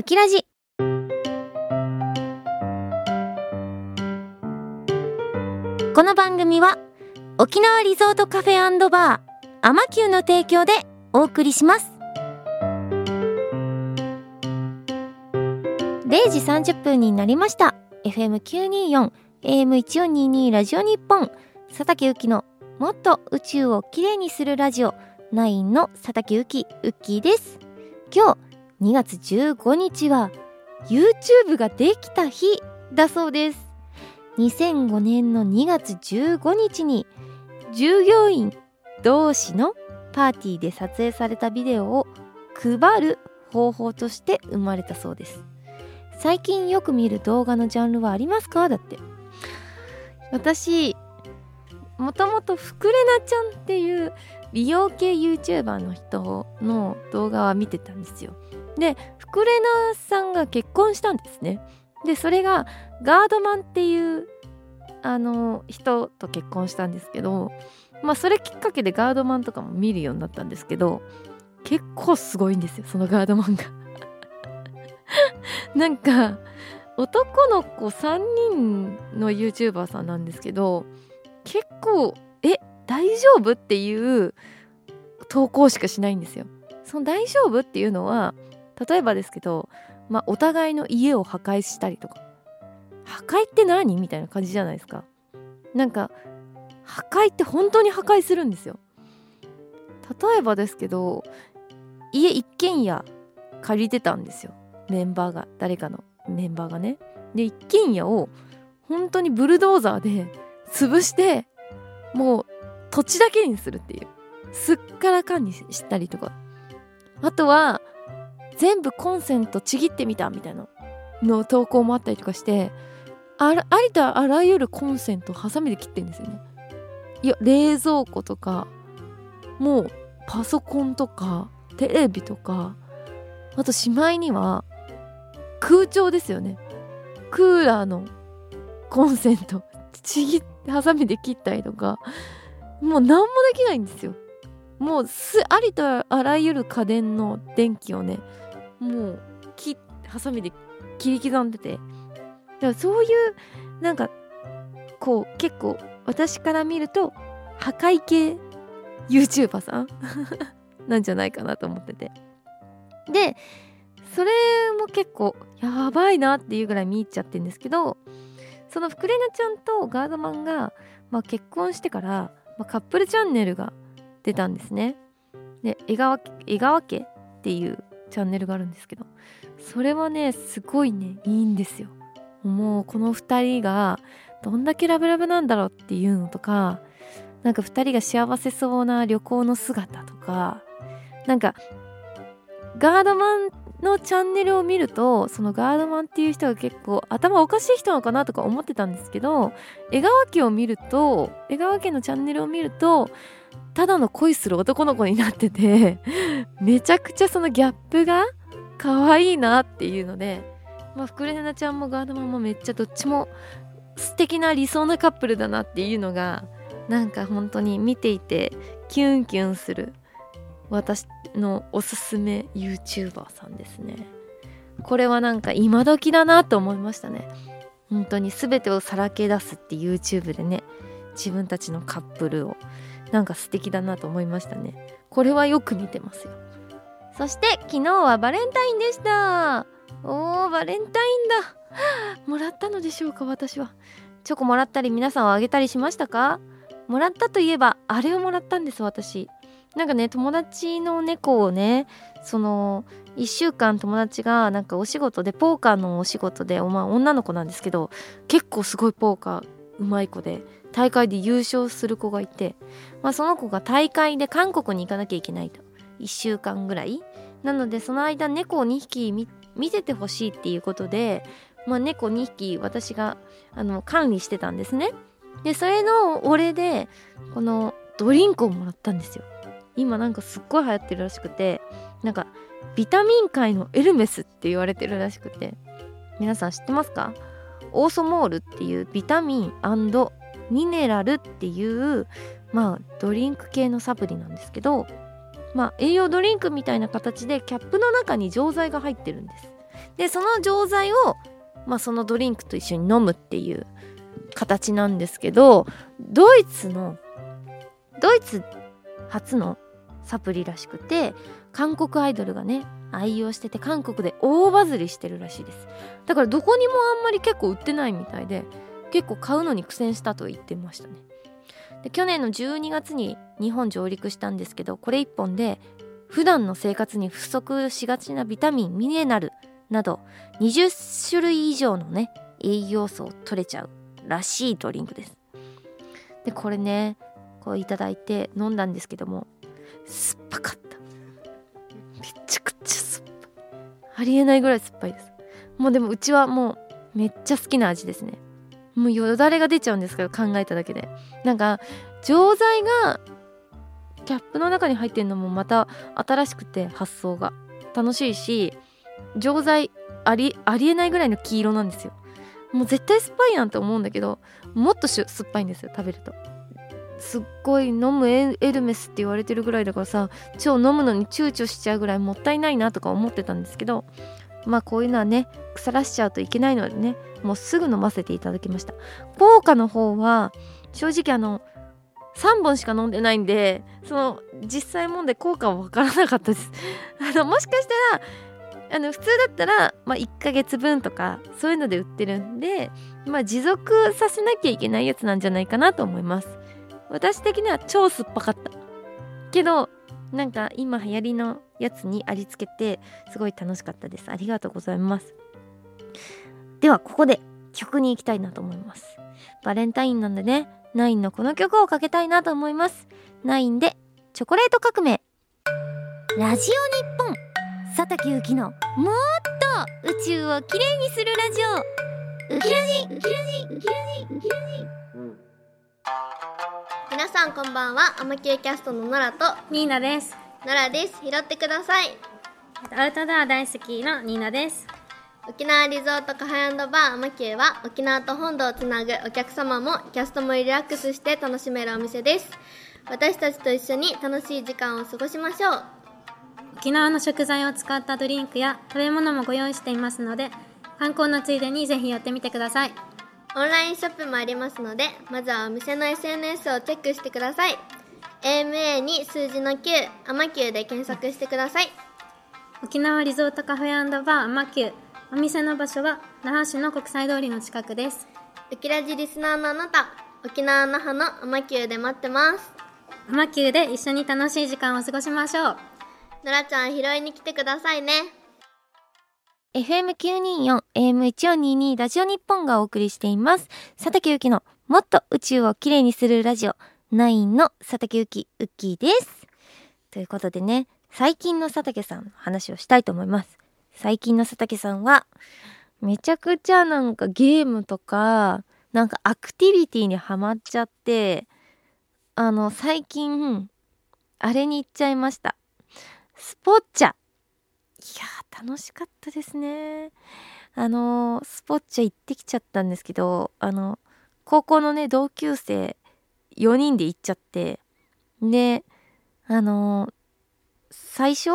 ウキラジ。この番組は沖縄リゾートカフェバーアマキューの提供でお送りします。0時30分になりました。FM924 AM1422 ラジオ日本。佐竹ゆきのもっと宇宙をきれいにするラジオ。9の佐竹ゆきウッキーです。今日2月15日は YouTube ができた日だそうです。2005年の2月15日に従業員同士のパーティーで撮影されたビデオを配る方法として生まれたそうです。最近よく見る動画のジャンルはありますか？だって。私もともとふくれなちゃんっていう美容系 YouTuber の人の動画は見てたんですよ。でふくれなさんが結婚したんですね。でそれがガードマンっていうあの人と結婚したんですけどまあそれきっかけでガードマンとかも見るようになったんですけど結構すごいんですよそのガードマンが。なんか男の子3人の YouTuber さんなんですけど結構え大丈夫っていう投稿しかしないんですよ。その大丈夫っていうのは例えばですけどまあお互いの家を破壊したりとか。破壊って何？みたいな感じじゃないですか。なんか破壊って本当に破壊するんですよ。例えばですけど家一軒家借りてたんですよ。メンバーが誰かのメンバーがね。で一軒家を本当にブルドーザーで潰してもう土地だけにするっていう。すっからかんにしたりとか。あとは全部コンセントちぎってみたみたいなの投稿もあったりとかしてありとあらゆるコンセントをハサミで切ってんですよね。いや冷蔵庫とかもうパソコンとかテレビとかあとしまいには空調ですよね。クーラーのコンセントちぎってハサミで切ったりとかもう何もできないんですよ。もうすありとあらゆる家電の電気をねもう切ハサミで切り刻んでて。だからそういうなんかこう結構私から見ると破壊系 YouTuber さん なんじゃないかなと思ってて。でそれも結構やばいなっていうぐらい見入っちゃってるんですけどそのフクレナちゃんとガードマンが、まあ、結婚してから、まあ、カップルチャンネルが出たんですね。で江川江川家っていうチャンネルがあるんですけどそれはねすごいねいいんですよ。もうこの2人がどんだけラブラブなんだろうっていうのとかなんか2人が幸せそうな旅行の姿とかなんかガードマンのチャンネルを見るとそのガードマンっていう人が結構頭おかしい人なのかなとか思ってたんですけど江川家を見ると江川家のチャンネルを見るとただの恋する男の子になってて めちゃくちゃそのギャップが可愛いなっていうのでまあ、フクレナちゃんもガードマンもめっちゃどっちも素敵な理想なカップルだなっていうのがなんか本当に見ていてキュンキュンする私のおすすめ YouTuber さんですね。これはなんか今時だなと思いましたね。本当に全てをさらけ出すって YouTube でね自分たちのカップルを。なんか素敵だなと思いましたね。これはよく見てますよ。そして昨日はバレンタインでした。おーバレンタインだ。もらったのでしょうか私は。チョコもらったり皆さんはあげたりしましたか？もらったといえばあれをもらったんです私。なんかね友達の猫をねその1週間友達がなんかお仕事でポーカーのお仕事で、まあ、女の子なんですけど結構すごいポーカーうまい子で大会で優勝する子がいて、まあ、その子が大会で韓国に行かなきゃいけないと。1週間ぐらい。なのでその間猫を2匹見ててほしいっていうことで、まあ、猫2匹私があの管理してたんですね。でそれのお礼でこのドリンクをもらったんですよ。今なんかすっごい流行ってるらしくてなんかビタミン界のエルメスって言われてるらしくて。皆さん知ってますか？オーソモールっていうビタミンミネラルっていうまあドリンク系のサプリなんですけどまあ、栄養ドリンクみたいな形でキャップの中に錠剤が入ってるんです。でその錠剤を、まあ、そのドリンクと一緒に飲むっていう形なんですけどドイツのドイツ初のサプリらしくて韓国アイドルがね愛用してて韓国で大バズりしてるらしいです。だからどこにもあんまり結構売ってないみたいで結構買うのに苦戦したと言ってましたね。で去年の12月に日本上陸したんですけどこれ1本で普段の生活に不足しがちなビタミンミネラルなど20種類以上のね栄養素を取れちゃうらしいドリンクです。でこれねこういただいて飲んだんですけども酸っぱかった。めちゃくちゃ酸っぱい。ありえないぐらい酸っぱいです。もうでもうちはもうめっちゃ好きな味ですね。もうよだれが出ちゃうんですけど考えただけで。なんか錠剤がキャップの中に入ってるのもまた新しくて発想が。楽しいし錠剤ありありえないぐらいの黄色なんですよ。もう絶対酸っぱいやんって思うんだけどもっと酸っぱいんですよ食べると。すっごい飲むエルメスって言われてるぐらいだからさ超飲むのに躊躇しちゃうぐらいもったいないなとか思ってたんですけどまあこういうのはね腐らしちゃうといけないのでねもうすぐ飲ませていただきました。効果の方は正直あの3本しか飲んでないんでその実際問題効果は分からなかったです。あのもしかしたらあの普通だったら、まあ、1ヶ月分とかそういうので売ってるんで、まあ、持続させなきゃいけないやつなんじゃないかなと思います。私的には超酸っぱかった。けどなんか今流行りのやつにありつけてすごい楽しかったです。ありがとうございます。ではここで曲に行きたいなと思います。バレンタインなんでね。ナインのこの曲をかけたいなと思います。ナインでチョコレート革命。ラジオ日本。佐竹ゆきのもっと宇宙をきれいにするラジオ。ウキラジウキラジウキラジウキラジ皆さんこんばんはアマキューキャストのノラとニーナです。ノラです拾ってくださいアウトドア大好きのニーナです。沖縄リゾートカフェバーアマキューは沖縄と本土をつなぐお客様もキャストもリラックスして楽しめるお店です私たちと一緒に楽しい時間を過ごしましょう沖縄の食材を使ったドリンクや食べ物もご用意していますので、観光のついでにぜひ寄ってみてください。オンラインショップもありますのでまずはお店の SNS をチェックしてください AMA に数字の9アマキューで検索してください沖縄リゾートカフェバーアマキュー。お店の場所は那覇市の国際通りの近くです。ウキラジリスナーのあなた沖縄那覇のアマキューで待ってますアマキューで一緒に楽しい時間を過ごしましょう。ノラちゃん拾いに来てくださいね FM924 AM1422 ラジオ日本がお送りしています。佐竹ゆきのもっと宇宙をきれいにするラジオ。9の佐竹ゆきウッキーです。ということでね最近の佐竹さんの話をしたいと思います。最近の佐竹さんはめちゃくちゃなんかゲームとかなんかアクティビティにハマっちゃってあの最近あれに行っちゃいました。スポッチャ。いや楽しかったですね。あのスポッチャ行ってきちゃったんですけどあの高校のね同級生4人で行っちゃってであの最初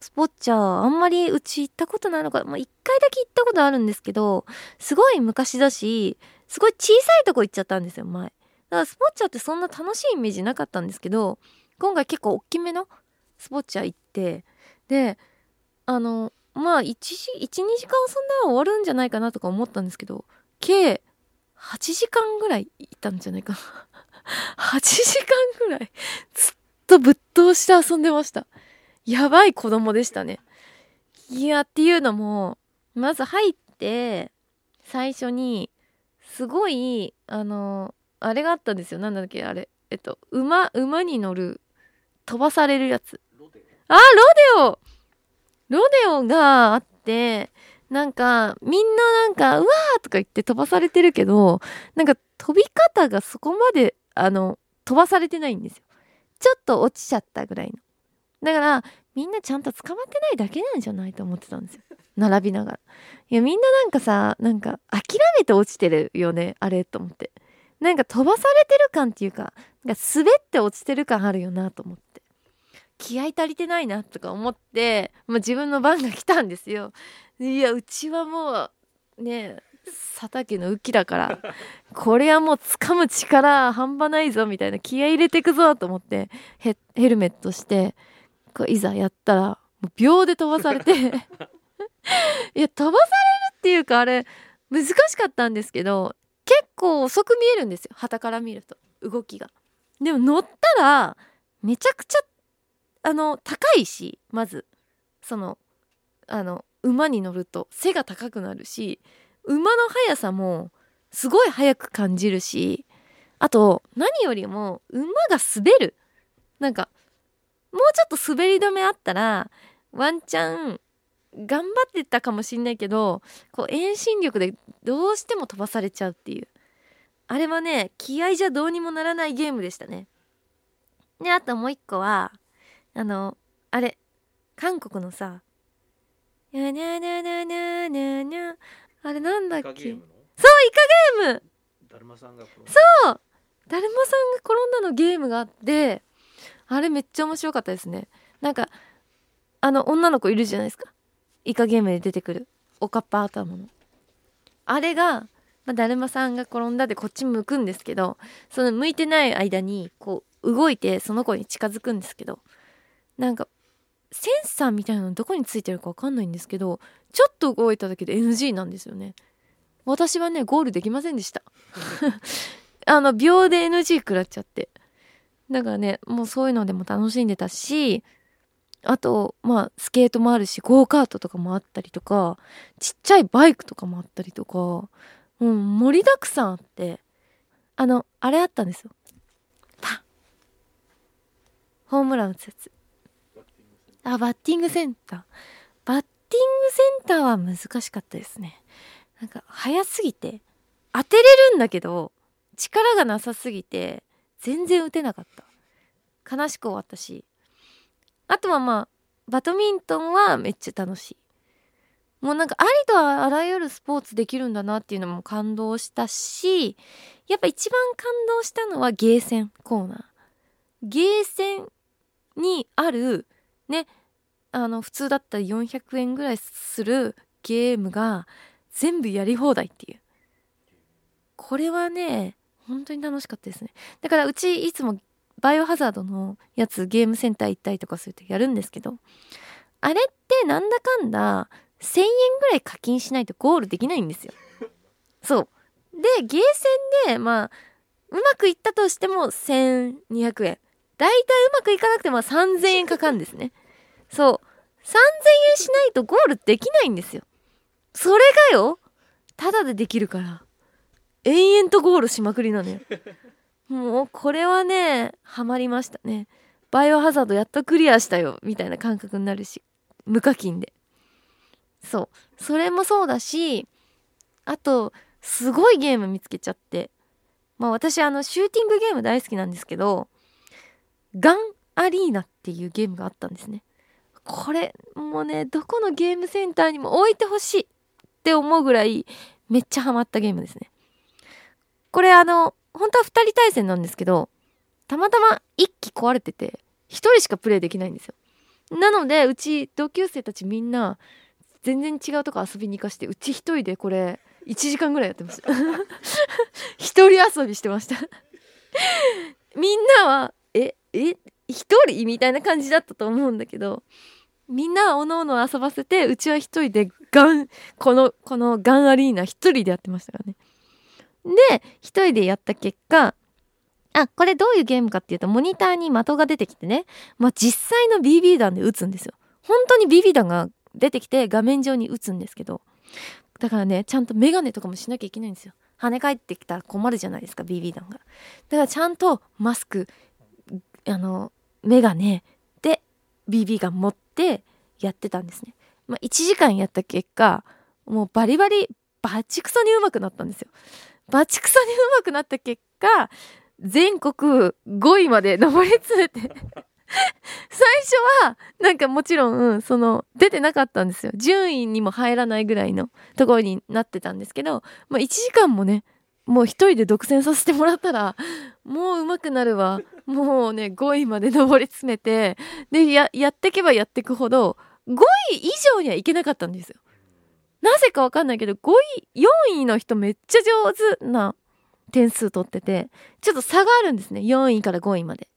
スポッチャーあんまりうち行ったことないのかもう1回だけ行ったことあるんですけどすごい昔だしすごい小さいとこ行っちゃったんですよ前。だからスポッチャってそんな楽しいイメージなかったんですけど今回結構大きめのスポッチャ行ってであのまあ1時12時間遊んだら終わるんじゃないかなとか思ったんですけど計8時間ぐらいいたんじゃないかな。8時間ぐらいずっとぶっ通して遊んでました。やばい子供でしたね。いやっていうのもまず入って最初にすごいあのあれがあったんですよ。なんだっけあれ。えっと馬馬に乗る飛ばされるやつ。あロデオ！ロデオがあってなんかみんななんかうわーとか言って飛ばされてるけどなんか飛び方がそこまであの飛ばされてないんですよ。ちょっと落ちちゃったぐらいの。だからみんなちゃんと捕まってないだけなんじゃないと思ってたんですよ。並びながら。いやみんななんかさなんか諦めて落ちてるよねあれと思って。なんか飛ばされてる感っていうかなんか滑って落ちてる感あるよなと思って。気合足りてないなとか思って、まあ、自分の番が来たんですよ。いやうちはもうね佐竹の雨季だから これはもう掴む力半端ないぞみたいな気合い入れてくぞと思ってヘヘルメットしてこういざやったら秒で飛ばされて いや飛ばされるっていうかあれ難しかったんですけど結構遅く見えるんですよ。旗から見ると。動きが。でも乗ったらめちゃくちゃあの高いしまず。そのあの馬に乗ると背が高くなるし馬の速さもすごい速く感じるしあと何よりも馬が滑る。なんかもうちょっと滑り止めあったらワンチャン頑張ってたかもしんないけどこう遠心力でどうしても飛ばされちゃうっていう。あれはね気合じゃどうにもならないゲームでしたね。であともう一個はあのあれ韓国のさ「やなななななな」あれなんだっけ？そうイカゲームの？ゲーム！だるまさんがそうだるまさんが転んだのゲームがあってあれめっちゃ面白かったですね。なんかあの女の子いるじゃないですか？イカゲームで出てくるおかっぱ頭の。あれが、まあ、だるまさんが転んだでこっち向くんですけどその向いてない間にこう動いてその子に近づくんですけどなんかセンサーみたいなのどこについてるかわかんないんですけどちょっと動いただけで NG なんですよね。私はねゴールできませんでした。あの秒で NG 食らっちゃって。だからねもうそういうのでも楽しんでたしあとまあスケートもあるしゴーカートとかもあったりとかちっちゃいバイクとかもあったりとかもう盛りだくさんあって。あのあれあったんですよ。パンホームラン打つやつ。あバッティングセンター。バッティングセンターは難しかったですね。なんか早すぎて当てれるんだけど力がなさすぎて全然打てなかった。悲しく終わったし。あとはまあバドミントンはめっちゃ楽しい。もうなんかありとあらゆるスポーツできるんだなっていうのも感動したしやっぱ一番感動したのはゲーセンコーナー。ゲーセンにあるねあの普通だったら400円ぐらいするゲームが全部やり放題っていう。これはね本当に楽しかったですね。だからうちいつもバイオハザードのやつゲームセンター行ったりとかするとやるんですけどあれってなんだかんだ1000円ぐらい課金しないとゴールできないんですよ。そう。でゲーセンでまあうまくいったとしても1200円だいたいうまくいかなくても3000円かかるんですね。そう。3000円しないとゴールできないんですよ。それがよ。ただでできるから。延々とゴールしまくりなのよ。もうこれはねハマりましたね。バイオハザードやっとクリアしたよ。みたいな感覚になるし。無課金で。そう。それもそうだしあとすごいゲーム見つけちゃって。まあ私あのシューティングゲーム大好きなんですけどガンアリーナっていうゲームがあったんですね。これもうねどこのゲームセンターにも置いてほしいって思うぐらいめっちゃハマったゲームですね。これあの本当は2人対戦なんですけどたまたま1機壊れてて1人しかプレイできないんですよ。なのでうち同級生たちみんな全然違うとこ遊びに行かしてうち1人でこれ1時間ぐらいやってました。一人遊びしてました。みんなはええ一人みたいな感じだったと思うんだけどみんなおのおの遊ばせてうちは一人でガンこのこのガンアリーナ一人でやってましたからね。で一人でやった結果あこれどういうゲームかっていうとモニターに的が出てきてね、まあ、実際の BB 弾で撃つんですよ。本当に BB 弾が出てきて画面上に撃つんですけどだからねちゃんとメガネとかもしなきゃいけないんですよ。跳ね返ってきたら困るじゃないですか BB 弾が。だからちゃんとマスクあのメガネで BB ガン持ってやってたんですね、まあ、1時間やった結果もうバリバリバチクソに上手くなったんですよ。バチクソに上手くなった結果全国5位まで上り詰めて 最初はなんかもちろん、うんその出てなかったんですよ。順位にも入らないぐらいのところになってたんですけど、まあ、1時間もねもう一人で独占させてもらったらもう上手くなるわ。もうね5位まで上り詰めてでややってけばやってくほど5位以上にはいけなかったんですよ。なぜかわかんないけど5位4位の人めっちゃ上手な点数取っててちょっと差があるんですね。4位から5位まで。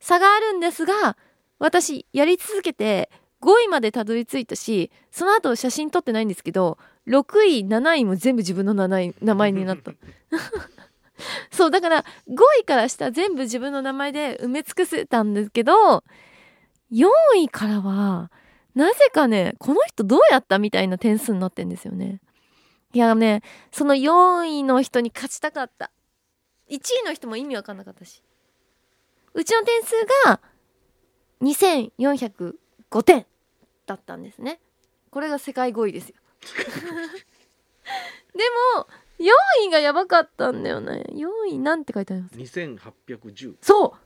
差があるんですが私やり続けて5位までたどり着いたしその後写真撮ってないんですけど6位7位も全部自分の7位名前になった。そうだから5位から下全部自分の名前で埋め尽くせたんですけど4位からはなぜかねこの人どうやったみたいな点数になってんですよね。いやねその4位の人に勝ちたかった。1位の人も意味わかんなかったし。うちの点数が2405点だったんですね。これが世界5位ですよ。でも4位がやばかったんだよね。4位なんて書いてあります？2810そ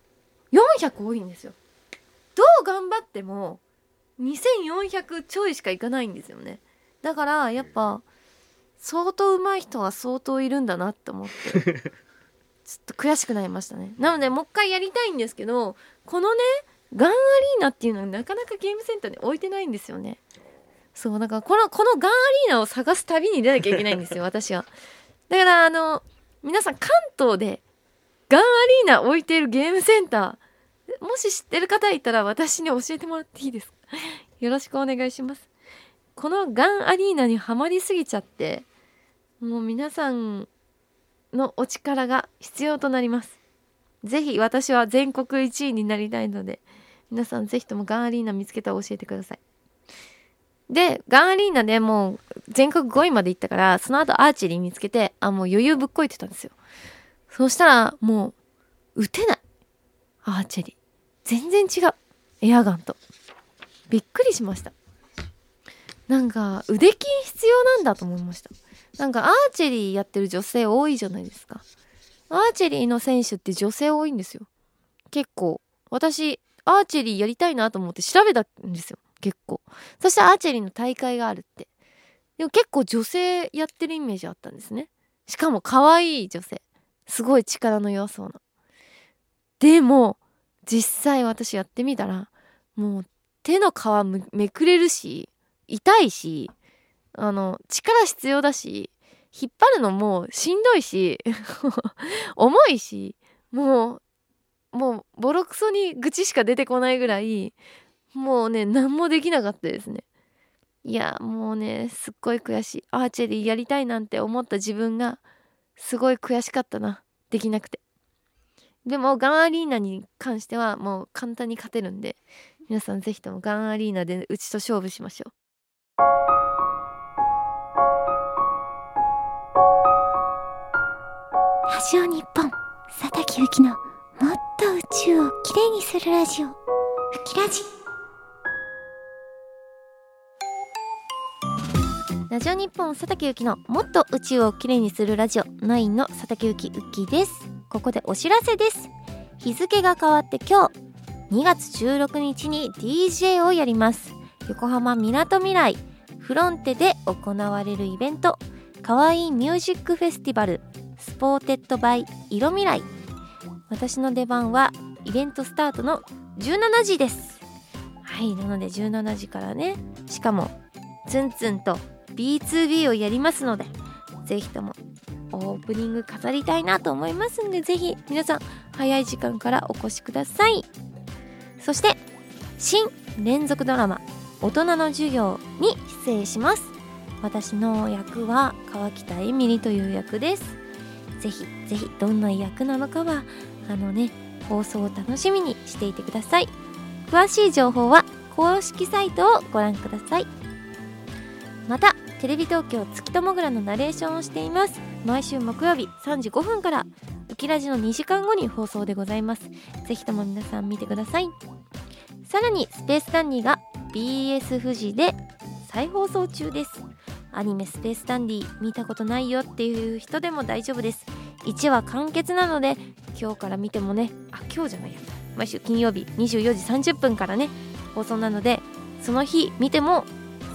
う。400多いんですよ。どう頑張っても2400ちょいしかいかないんですよね。だからやっぱ相当上手い人は相当いるんだなって思って ちょっと悔しくなりましたね。なのでもう一回やりたいんですけどこのねガンアリーナっていうのはなかなかゲームセンターに置いてないんですよね。そうだからこのこのガンアリーナを探す旅に出なきゃいけないんですよ 私は。だからあの皆さん関東でガンアリーナ置いているゲームセンターもし知ってる方いたら私に教えてもらっていいですか？よろしくお願いします。このガンアリーナにはまりすぎちゃってもう皆さんのお力が必要となります。ぜひ私は全国1位になりたいので皆さんぜひともガンアリーナ見つけたら教えてください。でガンアリーナでもう全国5位まで行ったからその後アーチェリー見つけてあもう余裕ぶっこいてたんですよ。そしたらもう撃てない。アーチェリー。全然違う。エアガンと。びっくりしました。なんか腕筋必要なんだと思いました。なんかアーチェリーやってる女性多いじゃないですか。アーチェリーの選手って女性多いんですよ。結構私アーチェリーやりたいなと思って調べたんですよ。結構。そしてアーチェリーの大会があるって。でも結構女性やってるイメージあったんですね。しかも可愛い女性。すごい力の弱そうな。でも実際私やってみたらもう手の皮めくれるし痛いしあの力必要だし引っ張るのもしんどいし 重いしもうもうボロクソに愚痴しか出てこないぐらいもうね何もできなかったですね。いやもうねすっごい悔しい。アーチェリーやりたいなんて思った自分がすごい悔しかったな。できなくて。でもガンアリーナに関してはもう簡単に勝てるんで皆さんぜひともガンアリーナでうちと勝負しましょう。ラジオ日本佐竹ゆきのもっと宇宙をきれいにするラジオ。ふきラジ。ラジオ日本佐竹ゆきのもっと宇宙をきれいにするラジオ9の佐竹ゆきうきです。ここでお知らせです。日付が変わって今日2月16日に DJ をやります。横浜みなとみらいフロンテで行われるイベントかわいいミュージックフェスティバル supported by 色未来。私の出番はイベントスタートの17時です。はいなので17時からねしかもツンツンと B2B をやりますのでぜひともオープニング飾りたいなと思いますんでぜひ皆さん早い時間からお越しください。そして新連続ドラマ大人の授業に出演します。私の役は川北エミリという役です。ぜひぜひどんな役なのかはあのね放送を楽しみにしていてください。詳しい情報は公式サイトをご覧ください。またテレビ東京月ともぐらのナレーションをしています。毎週木曜日3時5分からウキラジの2時間後に放送でございます。ぜひとも皆さん見てください。さらにスペースダンディが BS 富士で再放送中です。アニメスペースダンディ見たことないよっていう人でも大丈夫です。1話完結なので今日から見てもねあ今日じゃないや。毎週金曜日24時30分からね放送なのでその日見ても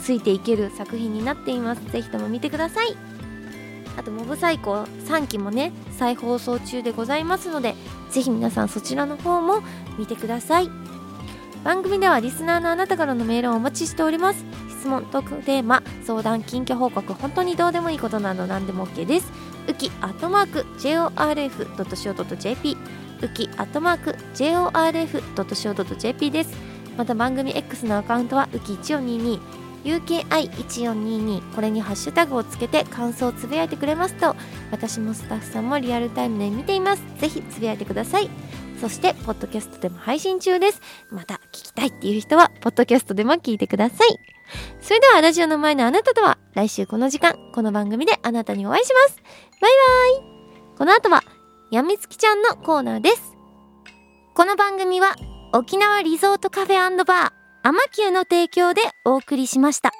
ついていける作品になっています。ぜひとも見てください。あとモブサイコ3期もね再放送中でございますのでぜひ皆さんそちらの方も見てください。番組ではリスナーのあなたからのメールをお待ちしております。質問トークテーマ相談近況報告本当にどうでもいいことなど何でも OK です。ウキアットマーク JORF.CO.JP ウキアットマーク JORF.CO.JP です。また番組 X のアカウントはウキ1422 UKI1422 これにハッシュタグをつけて感想をつぶやいてくれますと私もスタッフさんもリアルタイムで見ています。ぜひつぶやいてください。そしてポッドキャストでも配信中です。また聞きたいっていう人はポッドキャストでも聞いてください。それではラジオの前のあなたとは来週この時間この番組であなたにお会いします。バイバイ。この後はやみつきちゃんのコーナーです。この番組は沖縄リゾートカフェバーアマキューの提供でお送りしました。